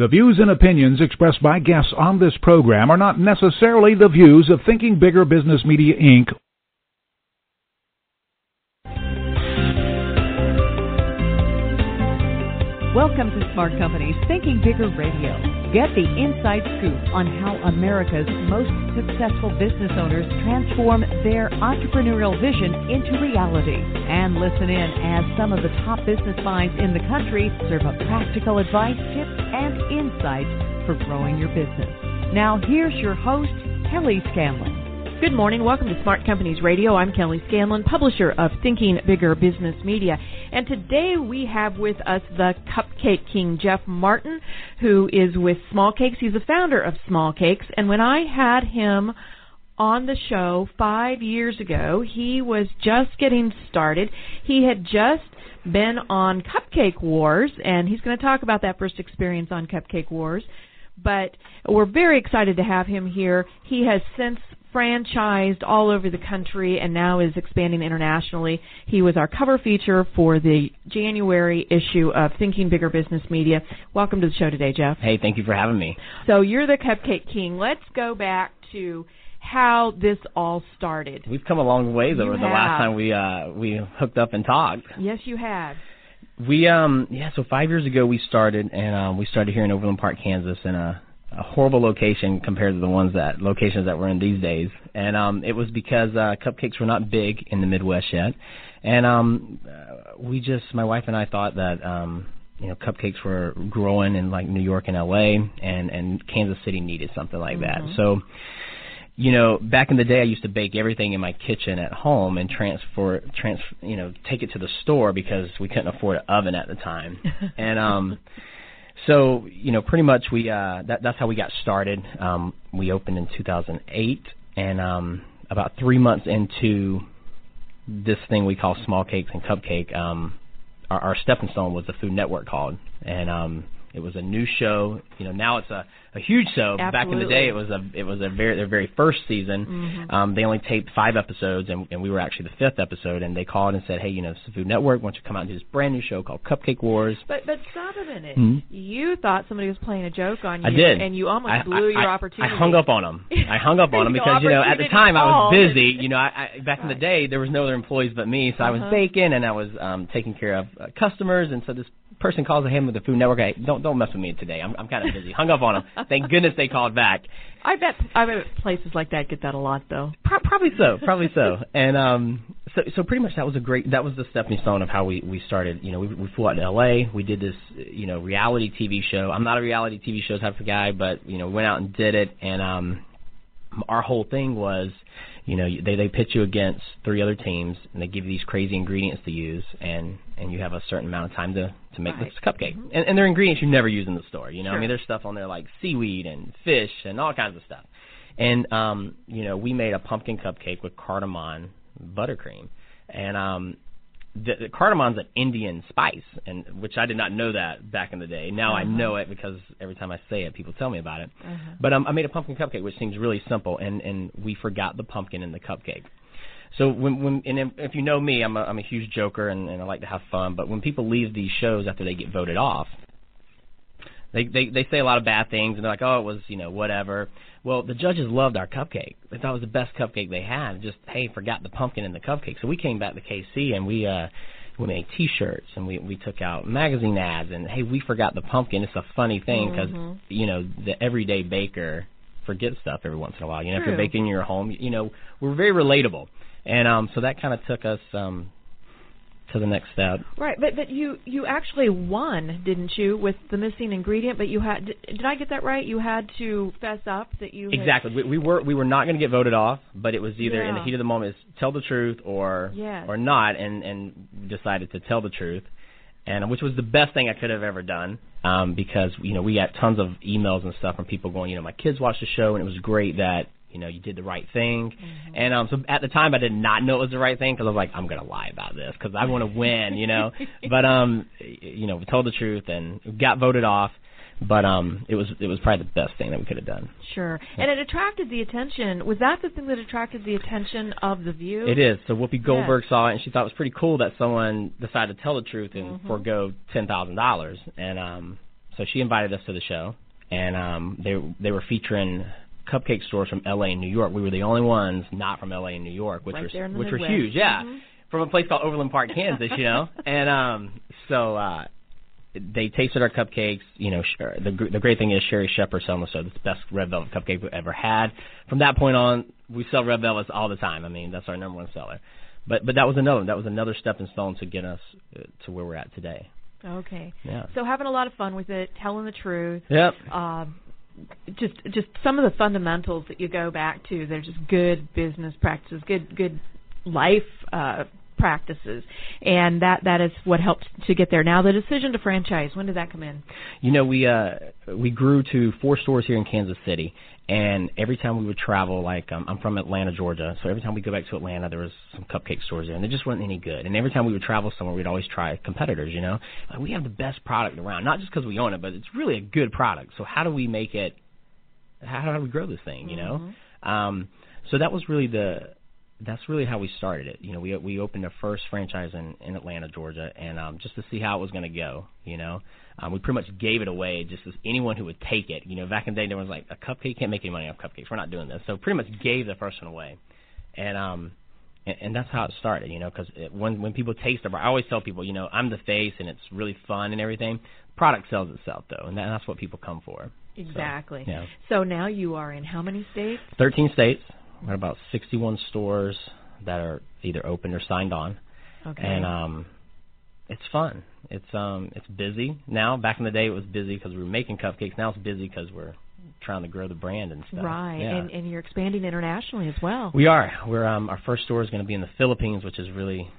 The views and opinions expressed by guests on this program are not necessarily the views of Thinking Bigger Business Media Inc. Welcome to Smart Companies Thinking Bigger Radio. Get the inside scoop on how America's most successful business owners transform their entrepreneurial vision into reality. And listen in as some of the top business minds in the country serve up practical advice, tips, and insights for growing your business. Now, here's your host, Kelly Scanlon. Good morning. Welcome to Smart Companies Radio. I'm Kelly Scanlon, publisher of Thinking Bigger Business Media. And today we have with us the Cupcake King, Jeff Martin, who is with Small Cakes. He's the founder of Small Cakes. And when I had him on the show five years ago, he was just getting started. He had just been on Cupcake Wars, and he's going to talk about that first experience on Cupcake Wars. But we're very excited to have him here. He has since franchised all over the country and now is expanding internationally. He was our cover feature for the January issue of Thinking Bigger Business Media. Welcome to the show today, Jeff. Hey, thank you for having me. So you're the Cupcake King. Let's go back to how this all started. We've come a long way over the last time we uh we hooked up and talked. Yes, you have. We um yeah, so 5 years ago we started and um we started here in Overland Park, Kansas in a a horrible location compared to the ones that locations that we're in these days. And um it was because uh cupcakes were not big in the Midwest yet. And um uh, we just my wife and I thought that um you know cupcakes were growing in like New York and LA and and Kansas City needed something like that. So you know, back in the day, I used to bake everything in my kitchen at home and transfer, trans, you know, take it to the store because we couldn't afford an oven at the time. and um, so, you know, pretty much we uh, that that's how we got started. Um, we opened in 2008, and um, about three months into this thing we call Small Cakes and Cupcake, um, our, our stepping stone was the Food Network called, and um, it was a new show. You know, now it's a, a huge show. but Back in the day, it was a it was a very their very first season. Um, they only taped five episodes, and, and we were actually the fifth episode. And they called and said, "Hey, you know, it's the Food Network. Why don't you come out and do this brand new show called Cupcake Wars?" But but stop a minute. Mhm. You thought somebody was playing a joke on you, I did, and you almost I, blew I, your I, opportunity. I hung up on them. I hung up on them because you know at the time I was busy. You know, I, I back in the day there was no other employees but me, so I was Uh-huh. baking and I was um taking care of uh, customers. And so this person calls him with the Food Network. Hey, don't don't mess with me today. I'm I'm kind of busy. hung up on them. Thank goodness they called back. I bet I bet places like that get that a lot though. Pro- probably so, probably so. And um, so so pretty much that was a great that was the stepping stone of how we we started. You know, we we flew out to L.A. We did this you know reality TV show. I'm not a reality TV show type of guy, but you know went out and did it. And um, our whole thing was, you know, they they pitch you against three other teams, and they give you these crazy ingredients to use, and and you have a certain amount of time to to make Right. this cupcake. And, and they're ingredients you never use in the store. You know, I mean, there's stuff on there like seaweed and fish and all kinds of stuff. And um, you know, we made a pumpkin cupcake with cardamom buttercream, and um, the, the cardamon's an Indian spice, and which I did not know that back in the day. Now I know it because every time I say it, people tell me about it. But um, I made a pumpkin cupcake, which seems really simple, and and we forgot the pumpkin in the cupcake. So when when and if- if you know me, I'm a I'm a huge joker and, and I like to have fun. But when people leave these shows after they get voted off, they they they say a lot of bad things and they're like, oh, it was you know whatever. Well, the judges loved our cupcake. They thought it was the best cupcake they had. Just hey, forgot the pumpkin in the cupcake. So we came back to KC and we uh we made T-shirts and we we took out magazine ads and hey, we forgot the pumpkin. It's a funny thing because you know the everyday baker forgets stuff every once in a while. You know, if you're baking in your home, you know, we're very relatable. And um so that kind of took us um to the next step. Right, but but you you actually won, didn't you, with the missing ingredient? But you had did, did I get that right? You had to fess up that you Exactly. We, we were we were not going to get voted off, but it was either in the heat of the moment tell the truth or Yes. or not, and and decided to tell the truth, and which was the best thing I could have ever done, um, because you know we got tons of emails and stuff from people going, you know, my kids watched the show and it was great that you know you did the right thing, Mm-hmm. and um, so at the time I did not know it was the right thing because I was like I'm gonna lie about this because I want to win, you know, but um, you know we told the truth and got voted off. But um, it was it was probably the best thing that we could have done. Sure. And it attracted the attention. Was that the thing that attracted the attention of the view? It is. So Whoopi Goldberg saw it, and she thought it was pretty cool that someone decided to tell the truth and Mm-hmm. forego ten thousand dollars. And um, so she invited us to the show, and um, they they were featuring cupcake stores from L.A. and New York. We were the only ones not from L.A. and New York, which right in which were huge. Yeah, Mhm. from a place called Overland Park, Kansas. You know, and um, so uh, they tasted our cupcakes. You know, the the great thing is Sherri Shepherd selling us so it's the best red velvet cupcake we've ever had. From that point on, we sell red velvets all the time. I mean, that's our number one seller. But but that was another that was another stepping stone to get us uh, to where we're at today. Okay. Yeah. So having a lot of fun with it, telling the truth. Yep. Um, just just some of the fundamentals that you go back to. They're just good business practices, good good life uh, practices, and that that is what helped to get there. Now the decision to franchise. When did that come in? You know, we uh we grew to four stores here in Kansas City, and every time we would travel, like um, I'm from Atlanta, Georgia, so every time we go back to Atlanta, there was some cupcake stores there, and they just weren't any good. And every time we would travel somewhere, we'd always try competitors. You know, like we have the best product around, not just because we own it, but it's really a good product. So how do we make it? How, how do we grow this thing? You know, um, so that was really the that's really how we started it. You know, we we opened our first franchise in in Atlanta, Georgia, and um, just to see how it was going to go. You know, um, we pretty much gave it away just as anyone who would take it. You know, back in the day, there was like a cupcake can't make any money off cupcakes. We're not doing this. So pretty much gave the first one away, and um, and, and that's how it started. You know, because when when people taste it, I always tell people, you know, I'm the face, and it's really fun and everything. Product sells itself though, and that, that's what people come for. Exactly. yeah. So now you are in how many states? 13 states. We're about 61 stores that are either open or signed on. Okay. and um it's fun. It's um it's busy. Now back in the day it was busy because we were making cupcakes. Now it's busy because we're trying to grow the brand and stuff. Right, yeah. and and you're expanding internationally as well. we are. We're um our first store is going to be in the philippines which is really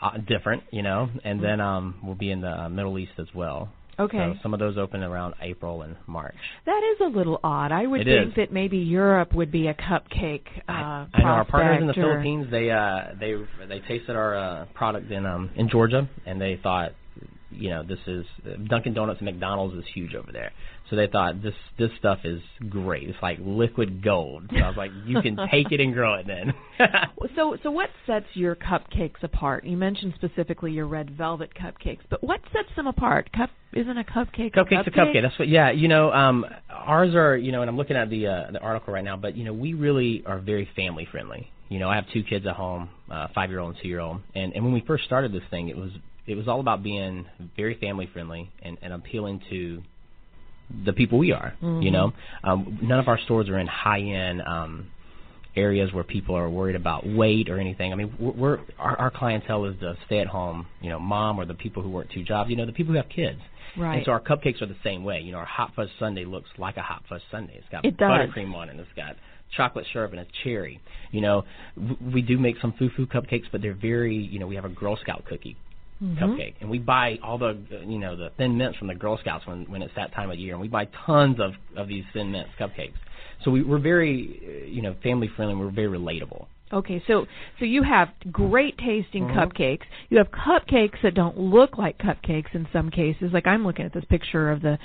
uh, different you know? And then um we'll be in the uh, middle east as well Okay. so some of those open around april and march That is a little odd. I would It think is. that maybe Europe would be a cupcake. Uh, I, I know our partners in the Philippines. They uh they they tasted our uh, product in um in Georgia, and they thought, you know, this is Dunkin' Donuts and McDonald's is huge over there. So they thought this this stuff is great. It's like liquid gold. So I was like, you can take it and grow it then. So, so what sets your cupcakes apart? You mentioned specifically your red velvet cupcakes, but what sets them apart? Cup isn't a cupcake. Cupcake's a a cupcake. That's what. Yeah, you know, um, ours are. You know, and I'm looking at the uh, the article right now. But you know, we really are very family friendly. You know, I have two kids at home, uh, five year old and two year old. And and when we first started this thing, it was it was all about being very family friendly and, and appealing to the people we are. You know, um, none of our stores are in high end. Um, areas where people are worried about weight or anything. I mean, we're, we're our, our clientele is the stay-at-home, you know, mom or the people who work two jobs. You know, the people who have kids. Right. And so our cupcakes are the same way. You know, our hot fudge sundae looks like a hot fudge sundae. It's got It buttercream on it. and It's got chocolate syrup and a cherry. You know, we do make some foo-foo cupcakes, but they're very, you know, we have a Girl Scout cookie Mm-hmm. cupcake, and we buy all the, you know, the thin mints from the Girl Scouts when when it's that time of year, and we buy tons of of these thin mints cupcakes. So we, we're very, uh, you know, family friendly. and We're very relatable. Okay, so so you have great tasting Mm-hmm. cupcakes. You have cupcakes that don't look like cupcakes in some cases. Like I'm looking at this picture of the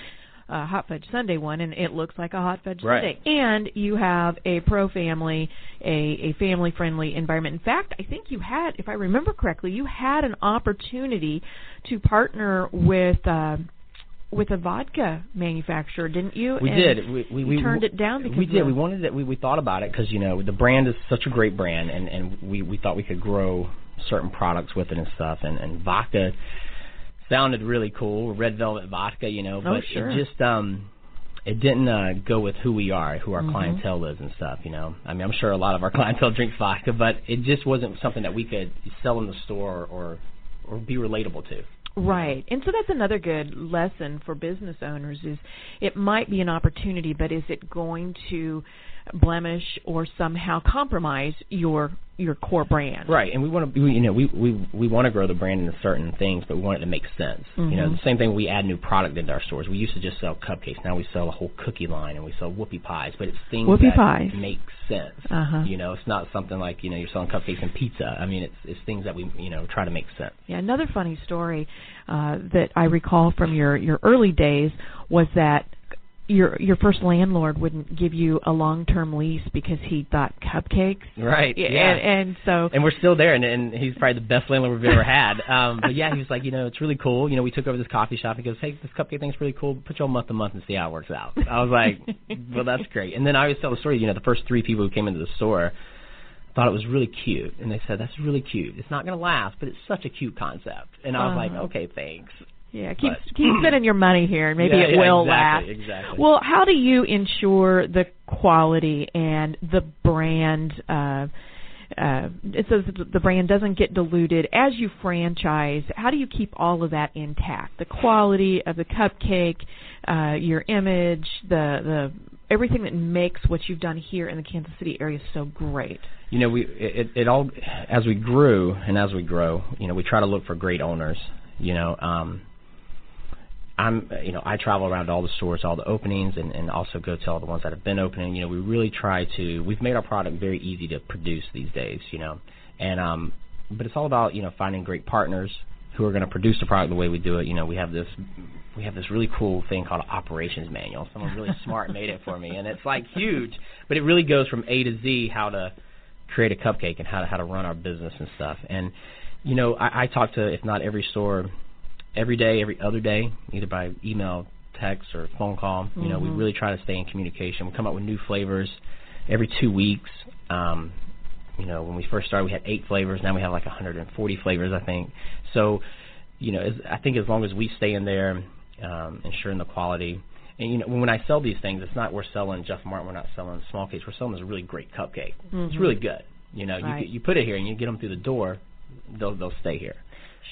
uh, hot fudge sundae one, and it looks like a hot fudge Right. sundae. And you have a pro family, a a family friendly environment. In fact, I think you had, if I remember correctly, you had an opportunity to partner with. Uh, with a vodka manufacturer, didn't you? We And did. We, we, we turned it down because we did. We wanted it. We, we thought about it because you know the brand is such a great brand, and and we we thought we could grow certain products with it and stuff, and and vodka sounded really cool, red velvet vodka, you know, Oh, but sure. it just um it didn't uh, go with who we are, who Mm-hmm. our clientele is and stuff, you know. I mean, I'm sure a lot of our clientele drinks vodka, but it just wasn't something that we could sell in the store or or be relatable to. Right. And so that's another good lesson for business owners is it might be an opportunity, but is it going to blemish or somehow compromise your your core brand? Right, and we want to, we, you know, we we we want to grow the brand into certain things, but we want it to make sense. You know, Mm-hmm. the same thing. We add new product into our stores. We used to just sell cupcakes. Now we sell a whole cookie line, and we sell whoopie pies. But it's things Whoopie that pies. make sense. Uh-huh. You know, it's not something like you know you're selling cupcakes and pizza. I mean, it's it's things that we you know try to make sense. Yeah, another funny story uh, that I recall from your your early days was that your your first landlord wouldn't give you a long term lease because he thought cupcakes. Right. Yeah. And, and so and we're still there, and, and he's probably the best landlord we've ever had. Um, but yeah, he was like, you know, it's really cool. You know, we took over this coffee shop. He goes, hey, this cupcake thing's really cool. Put you on month to month and see how it works out. I was like, well, that's great. And then I always tell the story. You know, the first three people who came into the store thought it was really cute, and they said that's really cute. It's not going to last, but it's such a cute concept. And I was like, Uh-huh. okay, thanks. Yeah, keep But- keep spending your money here, and maybe Yeah, it yeah, will exactly, last. Exactly. Well, how do you ensure the quality and the brand? Uh, uh, it says the brand doesn't get diluted as you franchise. How do you keep all of that intact? The quality of the cupcake, uh, your image, the the everything that makes what you've done here in the Kansas City area so great. you know, we it, it all as we grew and as we grow, you know, we try to look for great owners. You know, um, I'm you know I travel around all the stores, all the openings, and and also go to all the ones that have been opening. You know, we really try to. We've made our product very easy to produce these days. You know, and um, but it's all about you know finding great partners who are going to produce the product the way we do it. You know, we have this we have this really cool thing called an operations manual. Someone really smart made it for me, and it's like huge, but it really goes from A to Z how to create a cupcake and how to how to run our business and stuff. And you know, I, I talk to if not every store every day, every other day, either by email, text, or phone call. You know, we really try to stay in communication. We come up with new flavors every two weeks. Um, you know, when we first started, we had eight flavors. Now we have like 140 flavors, I think. So, you know, as, I think as long as we stay in there, um, ensuring the quality. And you know, when I sell these things, it's not we're selling Jeff Martin. We're not selling small cakes. We're selling this really great cupcake. It's really good. You know, Right. you you put it here and you get them through the door, they'll they'll stay here.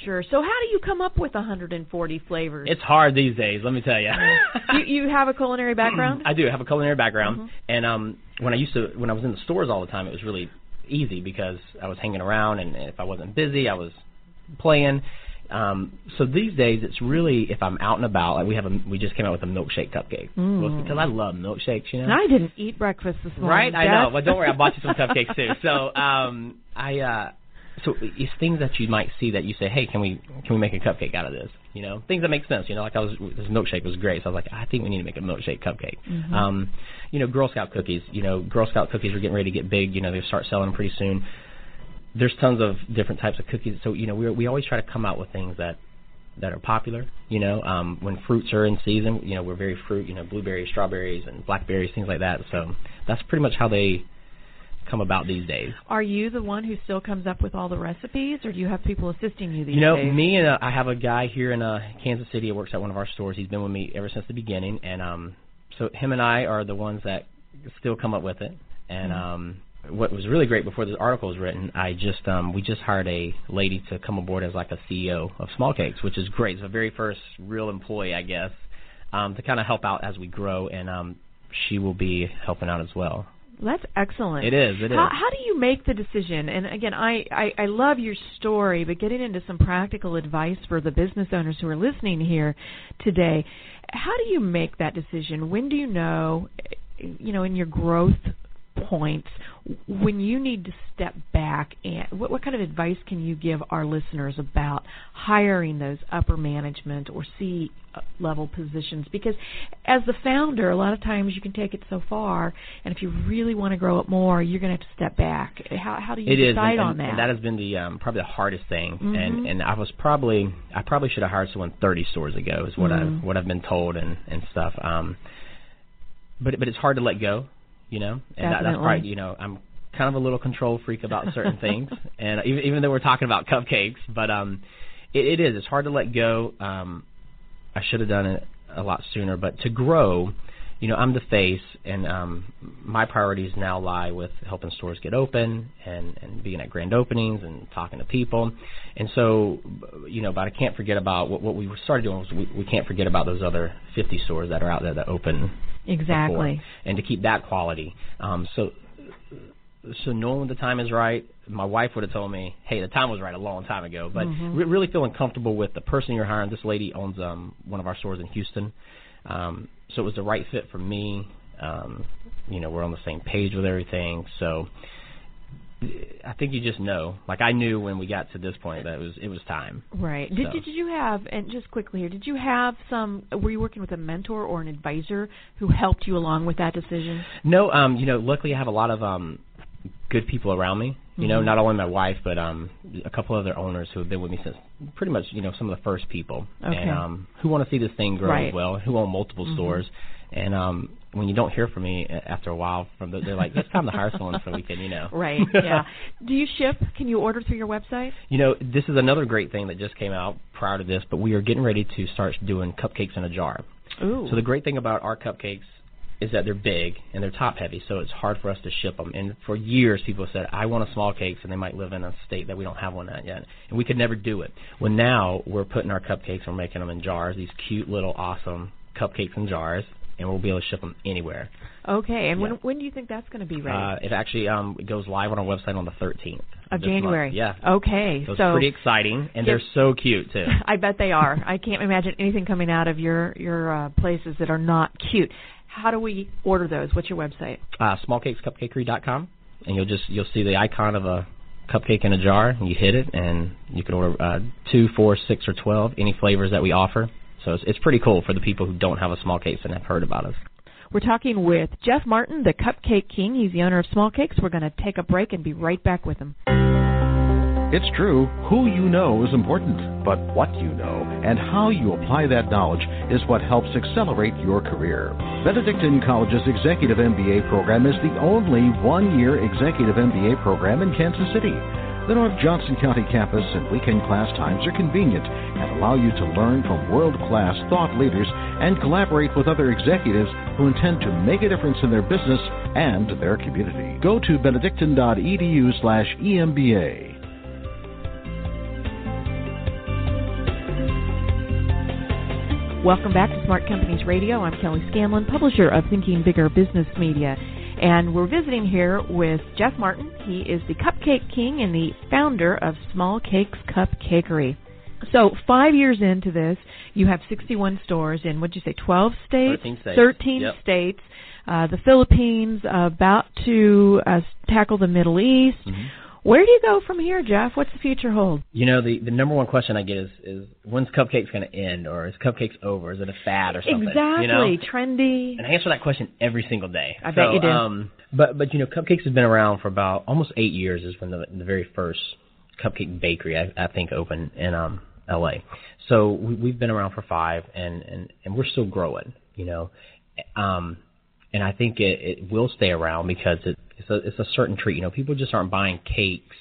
Sure. So how do you come up with 140 flavors? It's hard these days, let me tell you. you, you have a culinary background? I do have a culinary background, Mm-hmm. and um, when I used to, when I was in the stores all the time, it was really easy because I was hanging around, and if I wasn't busy, I was playing. Um, so these days, it's really if I'm out and about. Like we have a, we just came out with a milkshake cupcake. Well, because I love milkshakes, you know. I didn't eat breakfast this morning. Right, I know, but don't worry, I bought you some cupcakes too. So, um, I, uh, so it's things that you might see that you say, hey, can we can we make a cupcake out of this? You know, things that make sense. You know, like I was this milkshake was great, so I was like, I think we need to make a milkshake cupcake. Um, you know, Girl Scout cookies. You know, Girl Scout cookies are getting ready to get big. You know, they start selling them pretty soon. There's tons of different types of cookies, so you know, we we always try to come out with things that that are popular. You know, um, when fruits are in season, you know, we're very fruit. You know, blueberries, strawberries, and blackberries, things like that. So that's pretty much how they come about these days. Are you the one who still comes up with all the recipes, or do you have people assisting you these days? You know, days? me and uh, I have a guy here in uh, Kansas City who works at one of our stores. He's been with me ever since the beginning, and um, so him and I are the ones that still come up with it. And um, what was really great before this article was written, I just um, we just hired a lady to come aboard as like a CEO of Small Cakes, which is great. It's the very first real employee, I guess, um, to kind of help out as we grow, and um, she will be helping out as well. That's excellent. It is. It is. How, how do you make the decision? And again, I, I, I love your story, but getting into some practical advice for the business owners who are listening here today, how do you make that decision? When do you know, you know, in your growth points, when you need to step back and what, what kind of advice can you give our listeners about hiring those upper management or C level positions? Because as the founder, a lot of times you can take it so far, and if you really want to grow it more, you're going to have to step back. How, how do you It is, decide and, on that? Mm-hmm. and that has been the um, probably the hardest thing. And and I was probably I probably should have hired someone 30 stores ago is what Mm-hmm. I what I've been told and and stuff. Um, but but it's hard to let go, you know. And that, that's probably you know I'm kind of a little control freak about certain things, and even even though we're talking about cupcakes, but um, it, it is it's hard to let go. Um, I should have done it a lot sooner, but to grow, you know, I'm the face, and um, my priorities now lie with helping stores get open and and being at grand openings and talking to people, and so, you know, but I can't forget about what what we started doing was we, we can't forget about those other 50 stores that are out there that open exactly. before, and to keep that quality. Um, so. So knowing the time is right, my wife would have told me, "Hey, the time was right a long time ago." But re- really feeling comfortable with the person you're hiring. This lady owns um, one of our stores in Houston, um, so it was the right fit for me. Um, you know, we're on the same page with everything. So I think you just know. Like I knew when we got to this point that it was it was time. Right. Did, So- did you have and just quickly here? Did you have some? Were you working with a mentor or an advisor who helped you along with that decision? No, um, you know, luckily I have a lot of um good people around me. You know, Mhm. not only my wife, but um a couple other owners who have been with me since pretty much, you know, some of the first people. Okay. And um who want to see this thing grow Right. as well, who own multiple Mhm. stores. And um when you don't hear from me after a while from the, they're like, It's time to hire someone so we can, you know. Right. Yeah. Do you ship? Can you order through your website? You know, this is another great thing that just came out prior to this, but we are getting ready to start doing cupcakes in a jar. Ooh. So the great thing about our cupcakes is that they're big and they're top heavy, so it's hard for us to ship them. And for years, people said, "I want a small cakes," and they might live in a state that we don't have one at yet, and we could never do it. Well, now we're putting our cupcakes, we're making them in jars, these cute little awesome cupcakes in jars, and we'll be able to ship them anywhere. okay. And when Yeah. when do you think that's going to be ready? Uh, it actually um, it goes live on our website on the 13th of this month. January. Yeah. Okay. So it's pretty exciting, and they're so cute too. I bet they are. I can't imagine anything coming out of your your uh, places that are not cute. How do we order those? What's your website? uh, smallcakescupcakery.com, and you'll just you'll see the icon of a cupcake in a jar, and you hit it, and you can order uh, two, four, six, or twelve, any flavors that we offer. So it's, it's pretty cool for the people who don't have a small cakes and have heard about us. We're talking with Jeff Martin, the Cupcake King. He's the owner of Small Cakes. We're going to take a break and be right back with him. It's true, who you know is important, but what you know and how you apply that knowledge is what helps accelerate your career. Benedictine College's Executive MBA program is the only one year executive MBA program in Kansas City. The North Johnson County campus and weekend class times are convenient and allow you to learn from world class thought leaders and collaborate with other executives who intend to make a difference in their business and their community. Go to benedictine.edu slash EMBA. Welcome back to Smart Companies Radio. I'm Kelly Scanlon, publisher of Thinking Bigger Business Media. And we're visiting here with Jeff Martin. He is the Cupcake King and the founder of Small Cakes Cupcakery. So, five years into this, you have 61 stores in, what'd you say, 12 states? 13 states. 13 Yep. states. Uh, the Philippines, about to uh, tackle the Middle East. Mm-hmm. Where do you go from here, Jeff? What's the future hold? You know, the the number one question I get is is when's cupcakes going to end, or is cupcakes over? Is it a fad or something? Exactly. You know? Trendy. And I answer that question every single day. I so, bet you do. Um, but but you know, cupcakes has been around for about almost eight years. Is when the the very first cupcake bakery I, I think opened in um L.A. So we, we've been around for five, and and and we're still growing. You know, um, and I think it, it will stay around because it, it's a it's a certain treat. You know, people just aren't buying cakes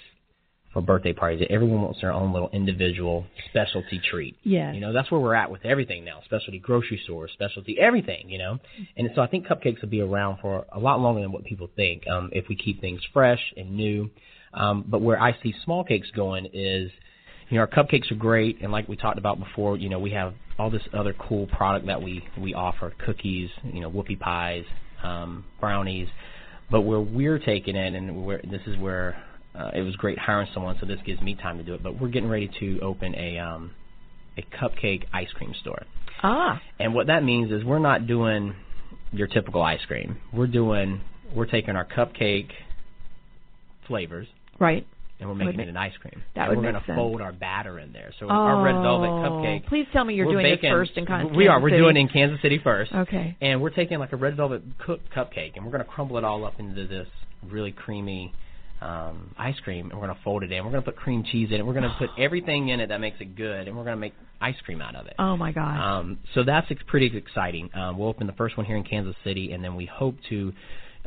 for birthday parties. Everyone wants their own little individual specialty treat. Yeah. You know, that's where we're at with everything now. Specialty grocery stores, specialty everything, you know. And so I think cupcakes will be around for a lot longer than what people think, um, if we keep things fresh and new. Um, but where I see small cakes going is you know, our cupcakes are great and like we talked about before, you know, we have all this other cool product that we, we offer, cookies, you know, whoopie pies, um, brownies. But where we're taking it and where this is where uh, it was great hiring someone, so this gives me time to do it. But we're getting ready to open a um, a cupcake ice cream store, Ah. and what that means is we're not doing your typical ice cream. We're doing we're taking our cupcake flavors Right. And we're making it an ice cream. that and would we're gonna fold our batter in there. So our red velvet cupcake. Oh, Please tell me you're doing baking, it first in Kansas We are. We're City. doing it in Kansas City first. Okay. And we're taking like a red velvet cooked cupcake, and we're going to crumble it all up into this really creamy um, ice cream, and we're going to fold it in. We're going to put cream cheese in it. We're going to put everything in it that makes it good, and we're going to make ice cream out of it. Oh my God. Um, so that's ex- pretty exciting. Um, we'll open the first one here in Kansas City, and then we hope to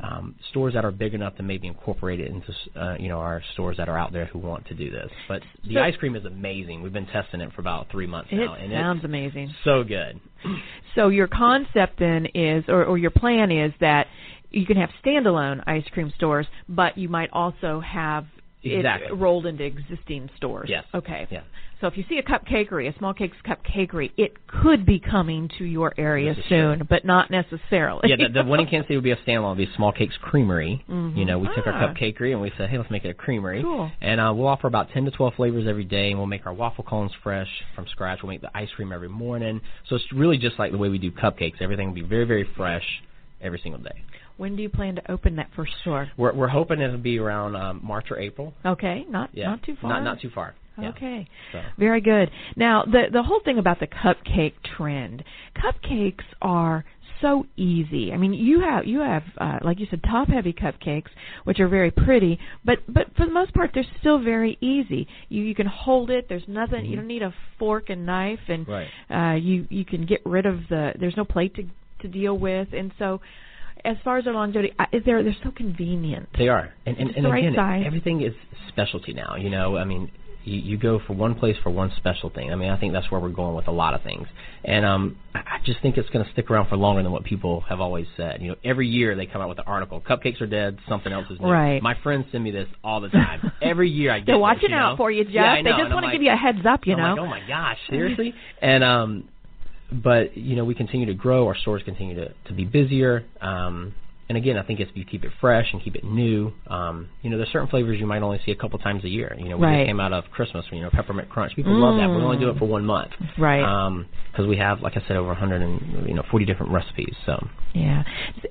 um, stores that are big enough to maybe incorporate it into uh, you know our stores that are out there who want to do this. But the So- ice cream is amazing. We've been testing it for about three months now, and it sounds amazing. so good. So your concept then is, or, or your plan is that you can have standalone ice cream stores, but you might also have Exactly. it rolled into existing stores. Yes. Okay. Yeah. So if you see a cupcakery, a small cakes cupcakery, it could be coming to your area soon, but not necessarily. yeah, the, the one in Kansas City would be a standalone. Be a Small Cakes Creamery. Mhm. You know, we took our Ah. cupcakery and we said, hey, let's make it a creamery. Cool. And uh, we'll offer about 10 to 12 flavors every day, and we'll make our waffle cones fresh from scratch. We'll make the ice cream every morning. So it's really just like the way we do cupcakes. Everything will be very, very fresh every single day. When do you plan to open that first store? We're we're hoping it'll be around um, March or April. Okay, not Yeah, not too far. Not not too far. Yeah. Okay. So. Very good. Now, the the whole thing about the cupcake trend. Cupcakes are so easy. I mean, you have you have uh, like you said top heavy cupcakes which are very pretty, but but for the most part they're still very easy. You you can hold it. There's nothing. You don't need a fork and knife and Right. uh you you can get rid of the there's no plate to to deal with. And so as far as their longevity, uh, is there they're so convenient. They are, and and, and the right again, size. everything is specialty now. You know, I mean, you, you go for one place for one special thing. I mean, I think that's where we're going with a lot of things, and um, I, just think it's going to stick around for longer than what people have always said. You know, every year they come out with an article: cupcakes are dead, something else is new. Right. My friends send me this all the time. every year I get. They're watching you out know? for you, Jeff. Yeah, I they just want to give you a heads up, you I'm know. like, oh my gosh, seriously? and um, but you know, we continue to grow. Our stores continue to to be busier. Um, and again, I think if you keep it fresh and keep it new, um, you know, there's certain flavors you might only see a couple times a year. You know, we Right. just came out of Christmas, you know, peppermint crunch. People love that. But we only do it for one month, Right. Um, because we have, like I said, over 100 and you know 40 different recipes. So. Yeah.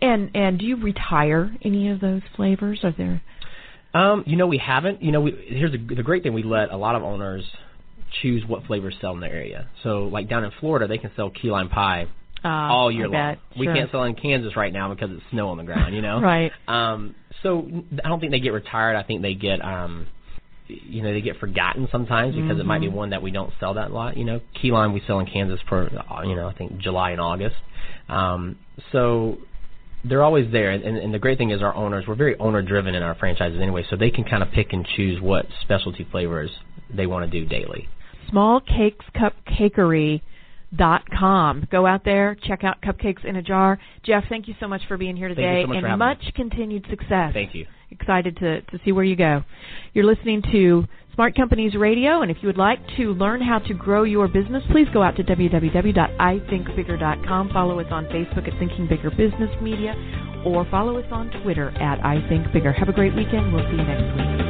And and do you retire any of those flavors? Are there Um, you know, we haven't. You know, we, here's the, the great thing: we let a lot of owners choose what flavors sell in their area. So, like down in Florida, they can sell key lime pie uh, all year long. bet. We can't sell in Kansas right now because it's snow on the ground. You know, Right. Um, so I don't think they get retired. I think they get, um, you know, they get forgotten sometimes because it might be one that we don't sell that lot. You know, key lime we sell in Kansas for, uh, you know, I think July and August. Um, so they're always there, and, and the great thing is our owners. We're very owner driven in our franchises anyway, so they can kind of pick and choose what specialty flavors they want to do daily. smallcakescupcakery.com. Go out there, check out Cupcakes in a Jar. Jeff, thank you so much for being here Thank you today so much and having me. much continued success. Thank you. Excited to, to see where you go. You're listening to Smart Companies Radio, and if you would like to learn how to grow your business, please go out to www.ithinkbigger.com. Follow us on Facebook at Thinking Bigger Business Media, or follow us on Twitter at I Think Bigger. Have a great weekend. We'll see you next week.